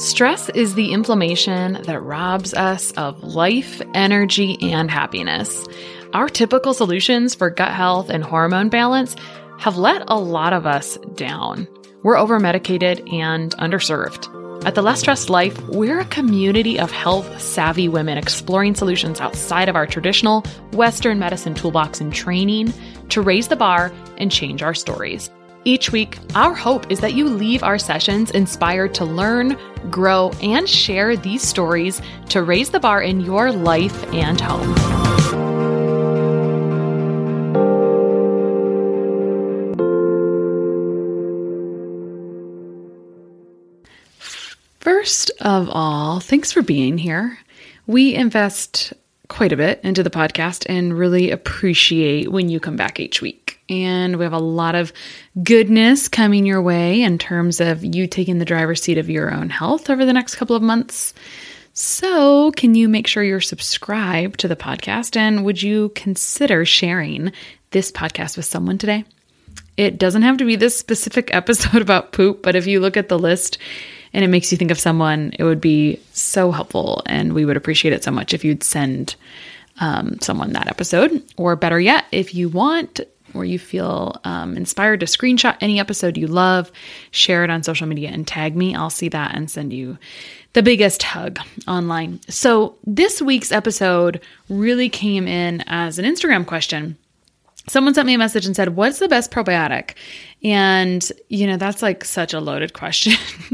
Stress is the inflammation that robs us of life, energy, and happiness. Our typical solutions for gut health and hormone balance have let a lot of us down. We're over medicated and underserved. At the Less Stressed Life, we're a community of health savvy women exploring solutions outside of our traditional Western medicine toolbox and training to raise the bar and change our stories. Each week, our hope is that you leave our sessions inspired to learn, grow, and share these stories to raise the bar in your life and home. First of all, thanks for being here. We invest quite a bit into the podcast and really appreciate when you come back each week and we have a lot of goodness coming your way in terms of you taking the driver's seat of your own health over the next couple of months. So, can you make sure you're subscribed to the podcast and would you consider sharing this podcast with someone today? It doesn't have to be this specific episode about poop, but if you look at the list and it makes you think of someone, it would be so helpful and we would appreciate it so much if you'd send um, someone that episode. Or better yet, if you want or you feel um, inspired to screenshot any episode you love, share it on social media and tag me. I'll see that and send you the biggest hug online. So, this week's episode really came in as an Instagram question. Someone sent me a message and said, What's the best probiotic? And, you know, that's like such a loaded question.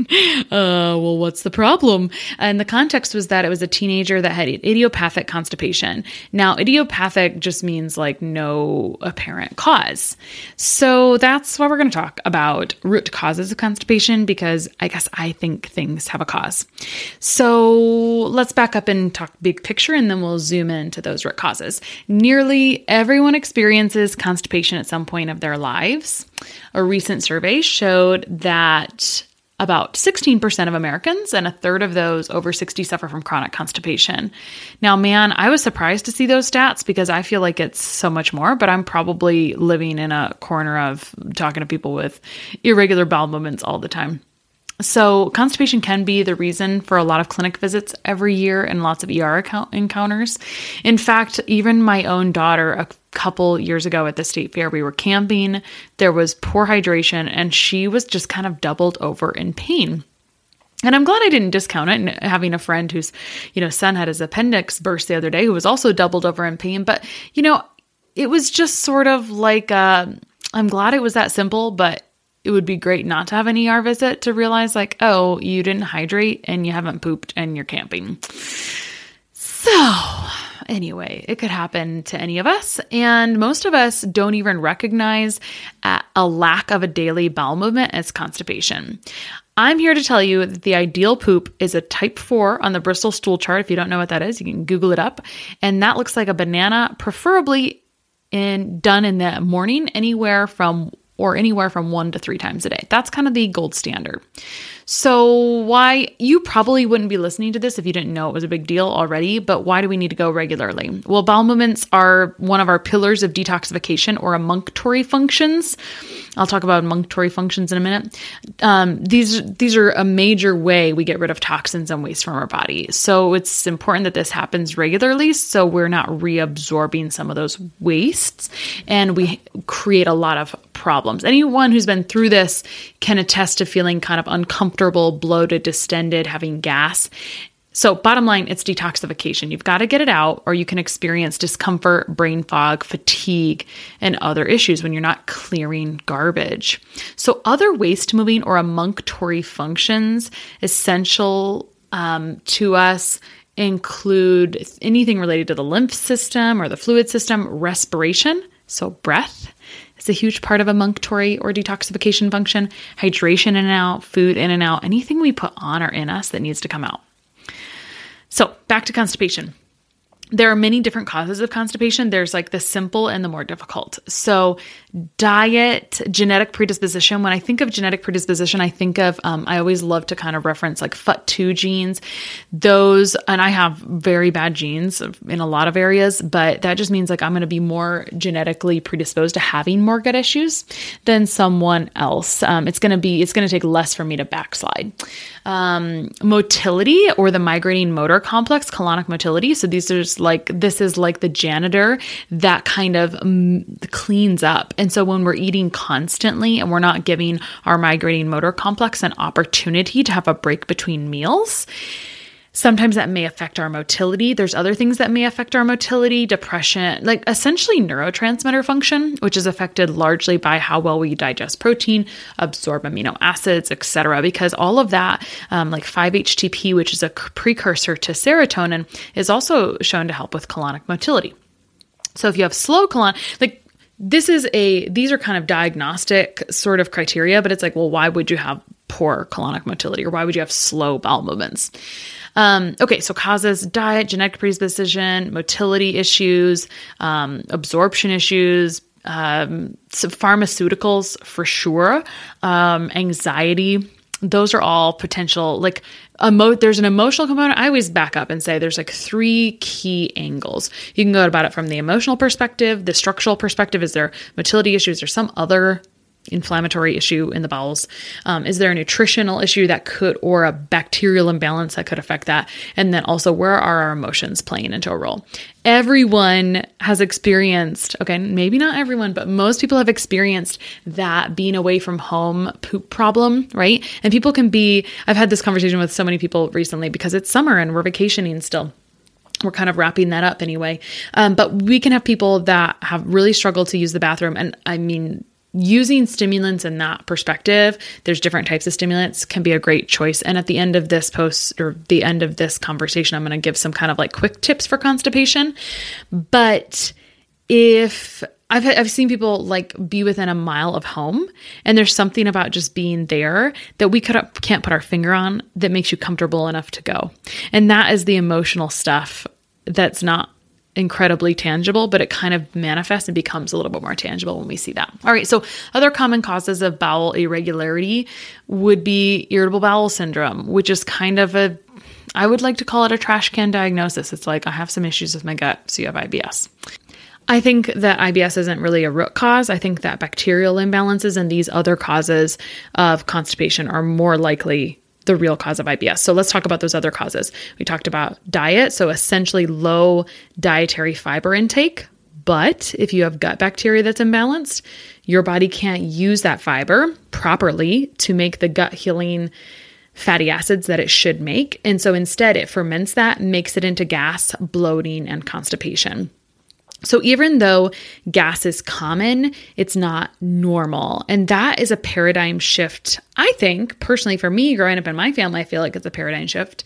uh, well, what's the problem? And the context was that it was a teenager that had idiopathic constipation. Now, idiopathic just means like no apparent cause. So that's why we're going to talk about root causes of constipation because I guess I think things have a cause. So let's back up and talk big picture and then we'll zoom into those root causes. Nearly everyone experiences constipation at some point of their lives. A recent survey showed that about 16% of Americans and a third of those over 60 suffer from chronic constipation. Now, man, I was surprised to see those stats because I feel like it's so much more, but I'm probably living in a corner of talking to people with irregular bowel movements all the time. So, constipation can be the reason for a lot of clinic visits every year and lots of ER account- encounters. In fact, even my own daughter, a couple years ago at the state fair, we were camping, there was poor hydration, and she was just kind of doubled over in pain. And I'm glad I didn't discount it. And having a friend whose, you know, son had his appendix burst the other day, who was also doubled over in pain. But, you know, it was just sort of like, uh, I'm glad it was that simple, but it would be great not to have an ER visit to realize, like, oh, you didn't hydrate and you haven't pooped and you're camping. So, anyway, it could happen to any of us. And most of us don't even recognize a lack of a daily bowel movement as constipation. I'm here to tell you that the ideal poop is a type 4 on the Bristol stool chart. If you don't know what that is, you can Google it up. And that looks like a banana, preferably in done in the morning, anywhere from or anywhere from one to three times a day. That's kind of the gold standard. So, why you probably wouldn't be listening to this if you didn't know it was a big deal already, but why do we need to go regularly? Well, bowel movements are one of our pillars of detoxification or emunctory functions. I'll talk about emunctory functions in a minute. Um, these these are a major way we get rid of toxins and waste from our body. So it's important that this happens regularly, so we're not reabsorbing some of those wastes, and we create a lot of problems. Anyone who's been through this can attest to feeling kind of uncomfortable, bloated, distended, having gas. So, bottom line, it's detoxification. You've got to get it out, or you can experience discomfort, brain fog, fatigue, and other issues when you're not clearing garbage. So, other waste moving or emunctory functions essential um, to us include anything related to the lymph system or the fluid system, respiration, so breath, it's a huge part of a emunctory or detoxification function. Hydration in and out, food in and out, anything we put on or in us that needs to come out. So, back to constipation there are many different causes of constipation. There's like the simple and the more difficult. So, diet, genetic predisposition. When I think of genetic predisposition, I think of, um, I always love to kind of reference like FUT2 genes. Those, and I have very bad genes in a lot of areas, but that just means like I'm going to be more genetically predisposed to having more gut issues than someone else. Um, it's going to be, it's going to take less for me to backslide. Um, motility or the migrating motor complex, colonic motility. So, these are like this is like the janitor that kind of um, cleans up. And so when we're eating constantly and we're not giving our migrating motor complex an opportunity to have a break between meals, Sometimes that may affect our motility. There's other things that may affect our motility, depression, like essentially neurotransmitter function, which is affected largely by how well we digest protein, absorb amino acids, etc. Because all of that, um, like 5-HTP, which is a precursor to serotonin, is also shown to help with colonic motility. So if you have slow colon, like this is a these are kind of diagnostic sort of criteria, but it's like, well, why would you have poor colonic motility or why would you have slow bowel movements? Um, okay, so causes diet, genetic predisposition, motility issues, um, absorption issues, um, pharmaceuticals for sure, um, anxiety. Those are all potential like emo- there's an emotional component. I always back up and say there's like three key angles. You can go about it from the emotional perspective, the structural perspective. Is there motility issues or some other inflammatory issue in the bowels? Um, is there a nutritional issue that could, or a bacterial imbalance that could affect that? And then also, where are our emotions playing into a role? Everyone has experienced, okay, maybe not everyone, but most people have experienced that being away from home poop problem, right? And people can be, I've had this conversation with so many people recently because it's summer and we're vacationing still we're kind of wrapping that up anyway. Um, but we can have people that have really struggled to use the bathroom. And I mean, using stimulants in that perspective, there's different types of stimulants can be a great choice. And at the end of this post or the end of this conversation, I'm going to give some kind of like quick tips for constipation. But if I've I've seen people like be within a mile of home, and there's something about just being there that we could can't put our finger on that makes you comfortable enough to go, and that is the emotional stuff that's not incredibly tangible, but it kind of manifests and becomes a little bit more tangible when we see that. All right, so other common causes of bowel irregularity would be irritable bowel syndrome, which is kind of a I would like to call it a trash can diagnosis. It's like I have some issues with my gut, so you have IBS. I think that IBS isn't really a root cause. I think that bacterial imbalances and these other causes of constipation are more likely the real cause of IBS. So let's talk about those other causes. We talked about diet, so essentially low dietary fiber intake. But if you have gut bacteria that's imbalanced, your body can't use that fiber properly to make the gut healing fatty acids that it should make. And so instead, it ferments that, makes it into gas, bloating, and constipation. So, even though gas is common, it's not normal. And that is a paradigm shift. I think, personally, for me, growing up in my family, I feel like it's a paradigm shift.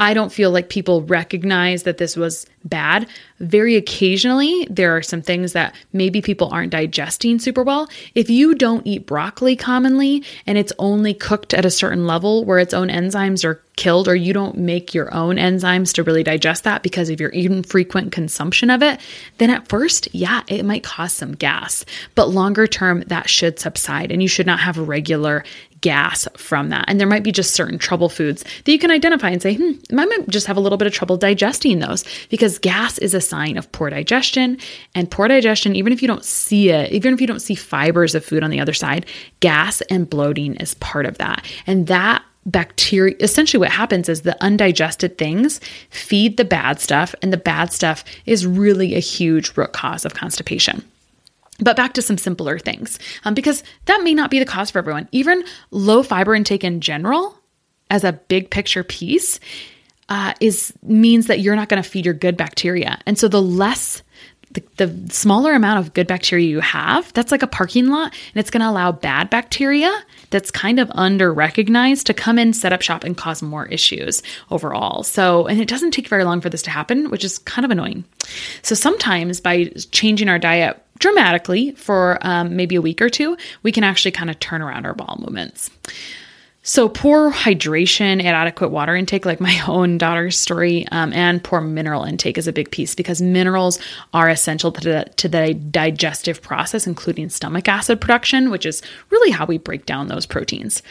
I don't feel like people recognize that this was bad. Very occasionally, there are some things that maybe people aren't digesting super well. If you don't eat broccoli commonly and it's only cooked at a certain level where its own enzymes are killed, or you don't make your own enzymes to really digest that because of your infrequent consumption of it, then at first, yeah, it might cause some gas. But longer term, that should subside and you should not have regular gas from that. And there might be just certain trouble foods that you can identify and say, hmm, I might just have a little bit of trouble digesting those because gas is a sign of poor digestion. And poor digestion, even if you don't see it, even if you don't see fibers of food on the other side, gas and bloating is part of that. And that bacteria essentially what happens is the undigested things feed the bad stuff and the bad stuff is really a huge root cause of constipation but back to some simpler things, um, because that may not be the cause for everyone. Even low fiber intake in general, as a big picture piece, uh, is means that you're not going to feed your good bacteria, and so the less the, the, smaller amount of good bacteria you have, that's like a parking lot, and it's going to allow bad bacteria that's kind of under recognized to come in, set up shop, and cause more issues overall. So, and it doesn't take very long for this to happen, which is kind of annoying. So, sometimes by changing our diet dramatically for um, maybe a week or two, we can actually kind of turn around our bowel movements. So, poor hydration, inadequate water intake, like my own daughter's story, um, and poor mineral intake is a big piece because minerals are essential to the, to the digestive process, including stomach acid production, which is really how we break down those proteins.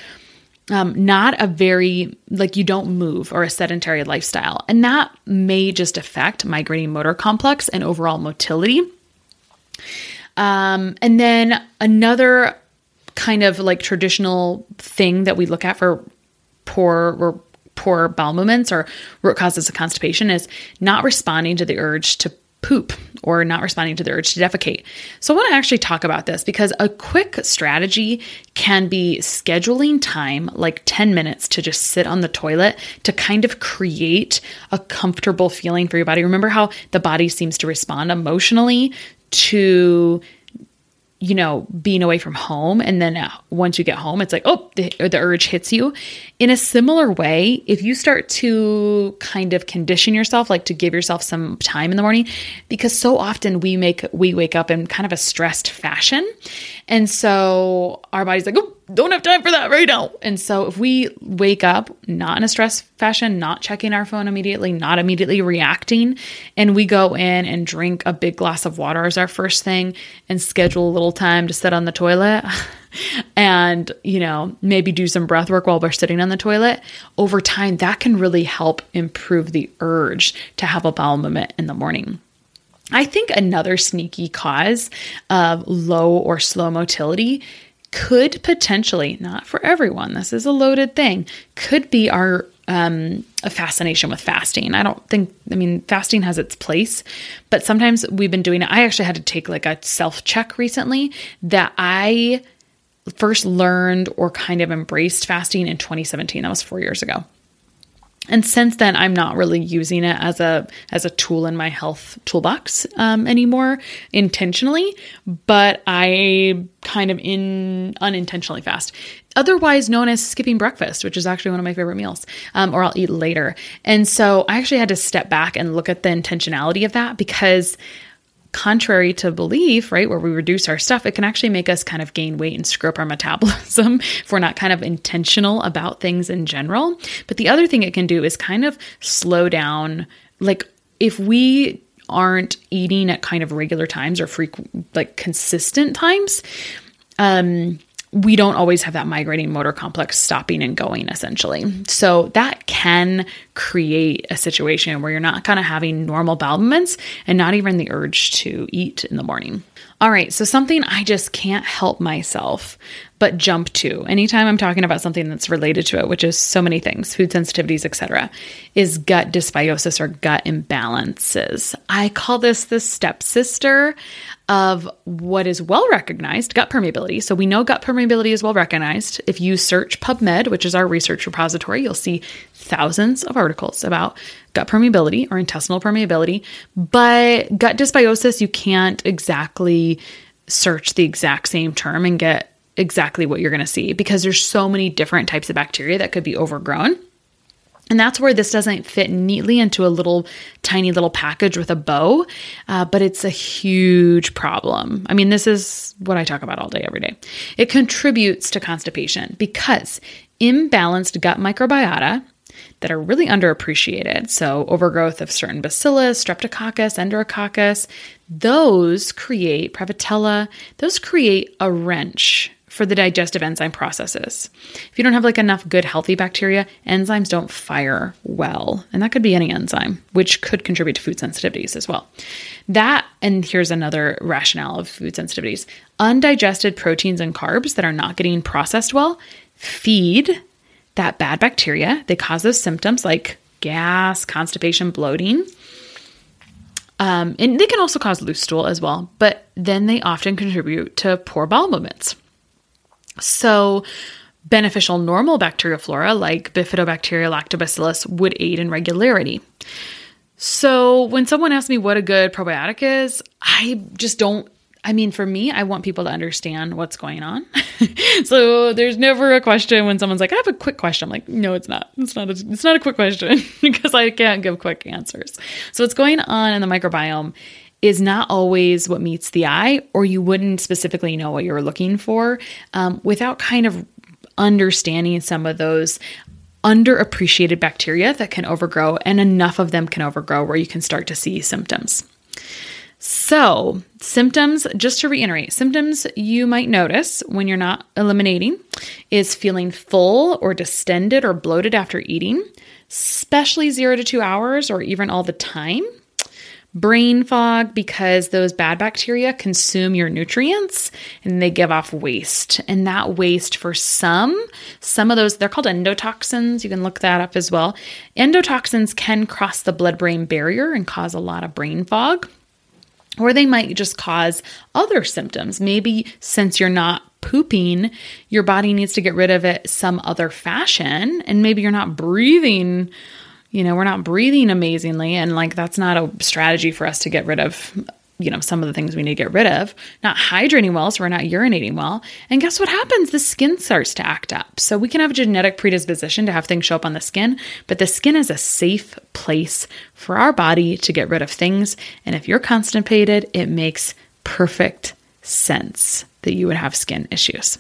Um, not a very, like, you don't move or a sedentary lifestyle. And that may just affect migrating motor complex and overall motility um, and then another kind of like traditional thing that we look at for poor or poor bowel movements or root causes of constipation is not responding to the urge to poop or not responding to the urge to defecate. So I want to actually talk about this because a quick strategy can be scheduling time like 10 minutes to just sit on the toilet to kind of create a comfortable feeling for your body. Remember how the body seems to respond emotionally to you know, being away from home. And then uh, once you get home, it's like, oh, the, the, urge hits you. In a similar way, if you start to kind of condition yourself, like to give yourself some time in the morning, because so often we make, we wake up in kind of a stressed fashion. And so our body's like, oh, don't have time for that right now. And so if we wake up not in a stress fashion, not checking our phone immediately, not immediately reacting, and we go in and drink a big glass of water as our first thing and schedule a little time to sit on the toilet and, you know, maybe do some breath work while we're sitting on the toilet, over time that can really help improve the urge to have a bowel movement in the morning. I think another sneaky cause of low or slow motility could potentially, not for everyone, this is a loaded thing, could be our um, a fascination with fasting. I don't think, I mean, fasting has its place, but sometimes we've been doing it. I actually had to take like a self check recently that I first learned or kind of embraced fasting in 2017. That was four years ago. And since then, I'm not really using it as a as a tool in my health toolbox um, anymore intentionally, but I kind of in unintentionally fast. Otherwise known as skipping breakfast, which is actually one of my favorite meals, um, or I'll eat later. And so I actually had to step back and look at the intentionality of that because contrary to belief, right, where we reduce our stuff, it can actually make us kind of gain weight and screw up our metabolism if we're not kind of intentional about things in general. But the other thing it can do is kind of slow down, like if we aren't eating at kind of regular times or frequent, like consistent times, um, we don't always have that migrating motor complex stopping and going essentially. So that can create a situation where you're not kind of having normal bowel movements and not even the urge to eat in the morning. All right, so something I just can't help myself but jump to anytime I'm talking about something that's related to it, which is so many things, food sensitivities, etc., is gut dysbiosis or gut imbalances. I call this the stepsister of what is well recognized gut permeability. So we know gut permeability is well recognized. If you search PubMed, which is our research repository, you'll see thousands of articles about gut permeability or intestinal permeability. But gut dysbiosis, you can't exactly search the exact same term and get exactly what you're going to see because there's so many different types of bacteria that could be overgrown. And that's where this doesn't fit neatly into a little tiny little package with a bow, uh, but it's a huge problem. I mean, this is what I talk about all day, every day. It contributes to constipation because imbalanced gut microbiota that are really underappreciated, so overgrowth of certain bacillus, streptococcus, enterococcus, those create Prevotella, those create a wrench for the digestive enzyme processes. If you don't have like enough good healthy bacteria, enzymes don't fire well. And that could be any enzyme, which could contribute to food sensitivities as well. That, and here's another rationale of food sensitivities undigested proteins and carbs that are not getting processed well feed that bad bacteria. They cause those symptoms like gas, constipation, bloating. Um, and they can also cause loose stool as well, but then they often contribute to poor bowel movements. So, beneficial normal bacterial flora like Bifidobacteria lactobacillus would aid in regularity. So, when someone asks me what a good probiotic is, I just don't I mean, for me, I want people to understand what's going on. so there's never a question when someone's like, "I have a quick question." I'm like, "No, it's not. It's not. A, it's not a quick question because I can't give quick answers." So what's going on in the microbiome is not always what meets the eye, or you wouldn't specifically know what you're looking for um, without kind of understanding some of those underappreciated bacteria that can overgrow, and enough of them can overgrow where you can start to see symptoms. So, symptoms, just to reiterate, symptoms you might notice when you're not eliminating is feeling full or distended or bloated after eating, especially zero to two hours or even all the time. Brain fog because those bad bacteria consume your nutrients and they give off waste. And that waste, for some, some of those, they're called endotoxins. You can look that up as well. Endotoxins can cross the blood brain barrier and cause a lot of brain fog or they might just cause other symptoms. Maybe since you're not pooping, your body needs to get rid of it some other fashion, and maybe you're not breathing. You know, we're not breathing amazingly, and like that's not a strategy for us to get rid of you know, some of the things we need to get rid of, not hydrating well, so we're not urinating well. And guess what happens? The skin starts to act up. So we can have a genetic predisposition to have things show up on the skin, but the skin is a safe place for our body to get rid of things. And if you're constipated, it makes perfect sense that you would have skin issues.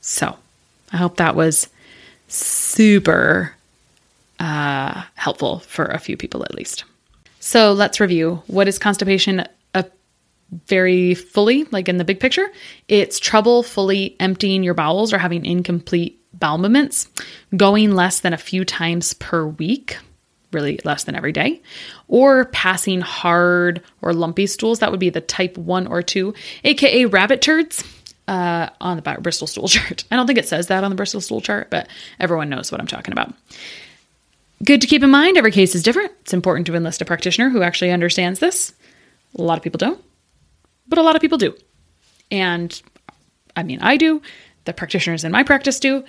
So I hope that was super uh, helpful for a few people at least. So let's review. What is constipation very fully, like in the big picture. It's trouble fully emptying your bowels or having incomplete bowel movements, going less than a few times per week, really less than every day, or passing hard or lumpy stools. That would be the type one or two, aka rabbit turds. Uh, on the Bristol stool chart. I don't think it says that on the Bristol stool chart, but everyone knows what I'm talking about. Good to keep in mind, every case is different. It's important to enlist a practitioner who actually understands this. A lot of people don't but a lot of people do. And I mean, I do, the practitioners in my practice do,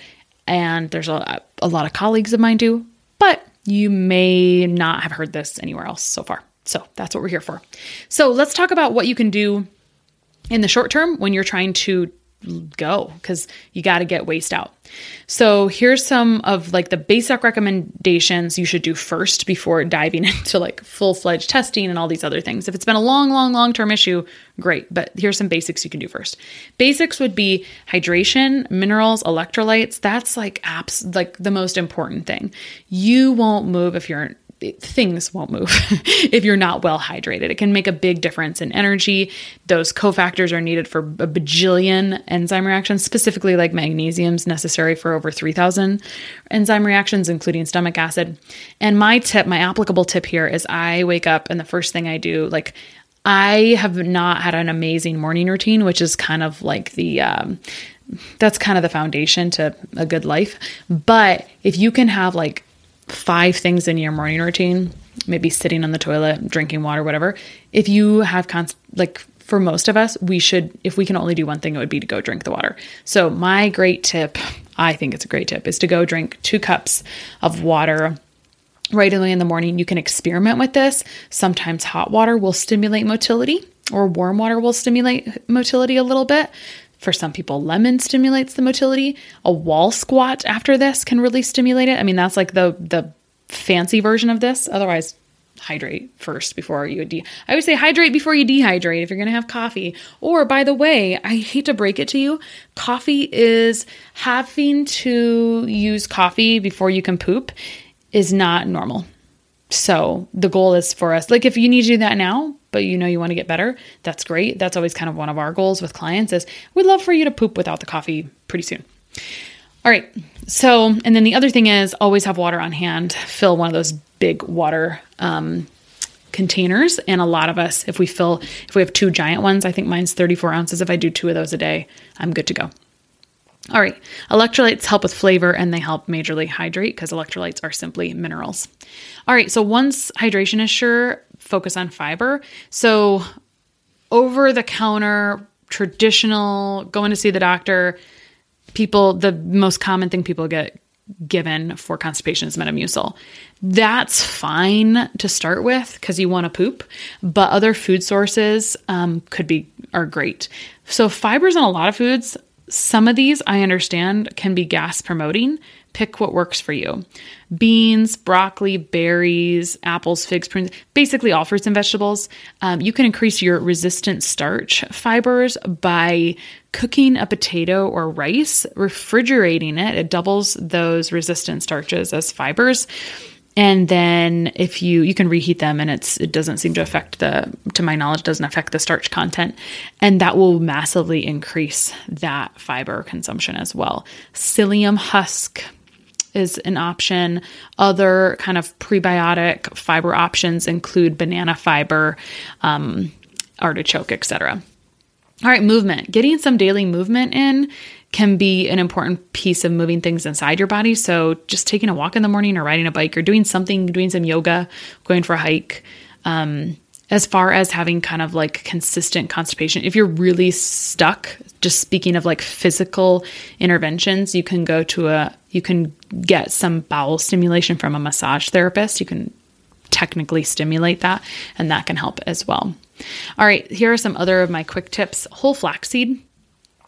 and there's a, a lot of colleagues of mine do, but you may not have heard this anywhere else so far. So that's what we're here for. So let's talk about what you can do in the short term when you're trying to go because you got to get waste out. So here's some of like the basic recommendations you should do first before diving into like full-fledged testing and all these other things. If it's been a long, long, long-term issue, great, but here's some basics you can do first. Basics would be hydration, minerals, electrolytes. That's like apps like the most important thing. You won't move if you're things won't move if you're not well hydrated. It can make a big difference in energy. Those cofactors are needed for a bajillion enzyme reactions, specifically like magnesium's necessary for over 3,000 enzyme reactions, including stomach acid. And my tip, my applicable tip here is I wake up and the first thing I do, like, I have not had an amazing morning routine, which is kind of like the, um, that's kind of the foundation to a good life. But if you can have like five things in your morning routine, maybe sitting on the toilet, drinking water, whatever, if you have const- like for most of us, we should, if we can only do one thing, it would be to go drink the water. So, my great tip, I think it's a great tip, is to go drink two cups of water right early in the morning. You can experiment with this. Sometimes hot water will stimulate motility, or warm water will stimulate motility a little bit. For some people, lemon stimulates the motility. A wall squat after this can really stimulate it. I mean, that's like the the fancy version of this. Otherwise, hydrate first before you de- I would say hydrate before you dehydrate if you're going to have coffee. Or by the way, I hate to break it to you, coffee is having to use coffee before you can poop is not normal. So the goal is for us, like if you need to do that now, but you know you want to get better, that's great. That's always kind of one of our goals with clients is we'd love for you to poop without the coffee pretty soon. All right. So, and then the other thing is always have water on hand. Fill one of those big water um, containers. And a lot of us, if we fill, if we have two giant ones, I think mine's 34 ounces. If I do two of those a day, I'm good to go. All right, electrolytes help with flavor and they help majorly hydrate because electrolytes are simply minerals. All right, so once hydration is sure, focus on fiber. So, over the counter, traditional, going to see the doctor, people, the most common thing people get given for constipation is Metamucil. That's fine to start with because you want to poop, but other food sources um, could be are great. So fibers in a lot of foods some of these I understand can be gas promoting. Pick what works for you. Beans, broccoli, berries, apples, figs, prunes, basically all fruits and vegetables. Um, you can increase your resistant starch fibers by cooking a potato or rice, refrigerating it. It doubles those resistant starches as fibers and then if you you can reheat them and it's it doesn't seem to affect the to my knowledge doesn't affect the starch content. And that will massively increase that fiber consumption as well. Psyllium husk is an option. Other kind of prebiotic fiber options include banana fiber um, artichoke etc all right movement. Getting some daily movement in can be an important piece of moving things inside your body. So just taking a walk in the morning or riding a bike or doing something, doing some yoga, going for a hike. Um, as far as having kind of like consistent constipation, if you're really stuck, just speaking of like physical interventions, you can go to a, you can get some bowel stimulation from a massage therapist. You can technically stimulate that, and that can help as well. All right, here are some other of my quick tips. Whole flaxseed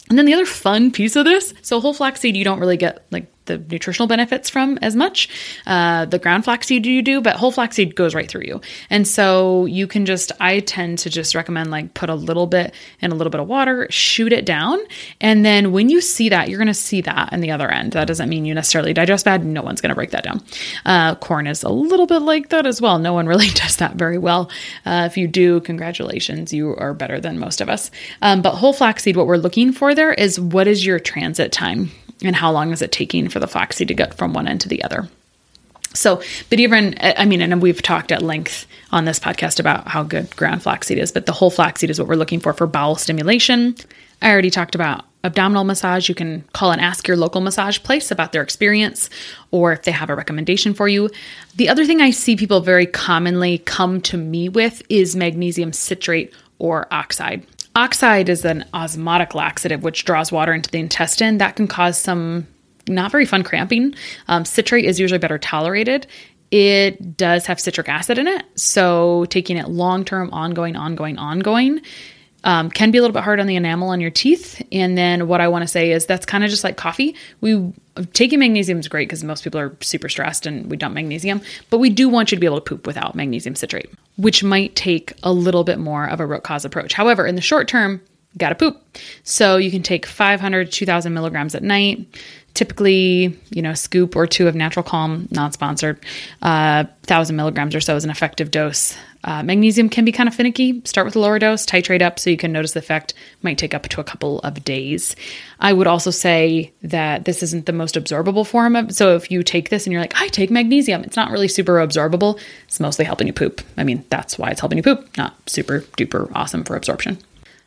and then the other fun piece of this, so whole flaxseed, you don't really get like the nutritional benefits from as much. Uh, the ground flaxseed you do, but whole flaxseed goes right through you. And so you can just, I tend to just recommend like put a little bit in a little bit of water, shoot it down. And then when you see that, you're going to see that in the other end. That doesn't mean you necessarily digest bad. No one's going to break that down. Uh, corn is a little bit like that as well. No one really does that very well. Uh, if you do, congratulations, you are better than most of us. Um, but whole flaxseed, what we're looking for there is what is your transit time? And how long is it taking for the flaxseed to get from one end to the other. So, but even, I mean, and we've talked at length on this podcast about how good ground flaxseed is, but the whole flaxseed is what we're looking for for bowel stimulation. I already talked about abdominal massage. You can call and ask your local massage place about their experience or if they have a recommendation for you. The other thing I see people very commonly come to me with is magnesium citrate or oxide. Oxide is an osmotic laxative, which draws water into the intestine. That can cause some not very fun cramping. Um, citrate is usually better tolerated. It does have citric acid in it. So taking it long term, ongoing, ongoing, ongoing um, can be a little bit hard on the enamel on your teeth. And then what I want to say is that's kind of just like coffee. We taking magnesium is great because most people are super stressed and we dump magnesium, but we do want you to be able to poop without magnesium citrate, which might take a little bit more of a root cause approach. However, in the short term, got to poop. So you can take 500, 2000 milligrams at night. Typically, you know, a scoop or two of natural calm, non-sponsored, uh, 1000 milligrams or so is an effective dose. Uh, magnesium can be kind of finicky. Start with a lower dose, titrate up so you can notice the effect. Might take up to a couple of days. I would also say that this isn't the most absorbable form of. So if you take this and you're like, I take magnesium, it's not really super absorbable. It's mostly helping you poop. I mean, that's why it's helping you poop, not super duper awesome for absorption.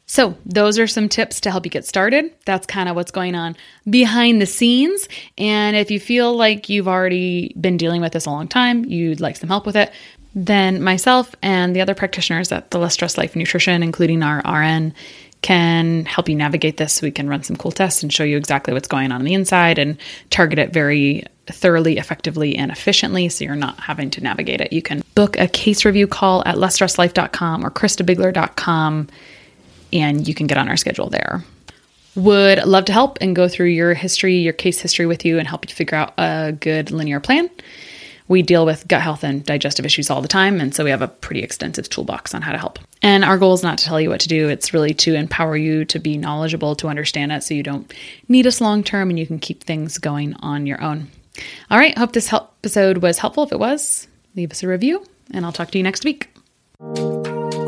So, those are some tips to help you get started. That's kind of what's going on behind the scenes. And if you feel like you've already been dealing with this a long time, you'd like some help with it, then myself and the other practitioners at the Less Stress Life Nutrition, including our RN, can help you navigate this. We can run some cool tests and show you exactly what's going on on the inside and target it very thoroughly, effectively, and efficiently so you're not having to navigate it. You can book a case review call at lessstresslife.com or christabiegler.com and you can get on our schedule there. Would love to help and go through your history, your case history with you and help you figure out a good linear plan we deal with gut health and digestive issues all the time. And so we have a pretty extensive toolbox on how to help. And our goal is not to tell you what to do, it's really to empower you to be knowledgeable, to understand it so you don't need us long term and you can keep things going on your own. All right, hope this episode was helpful. If it was, leave us a review, and I'll talk to you next week.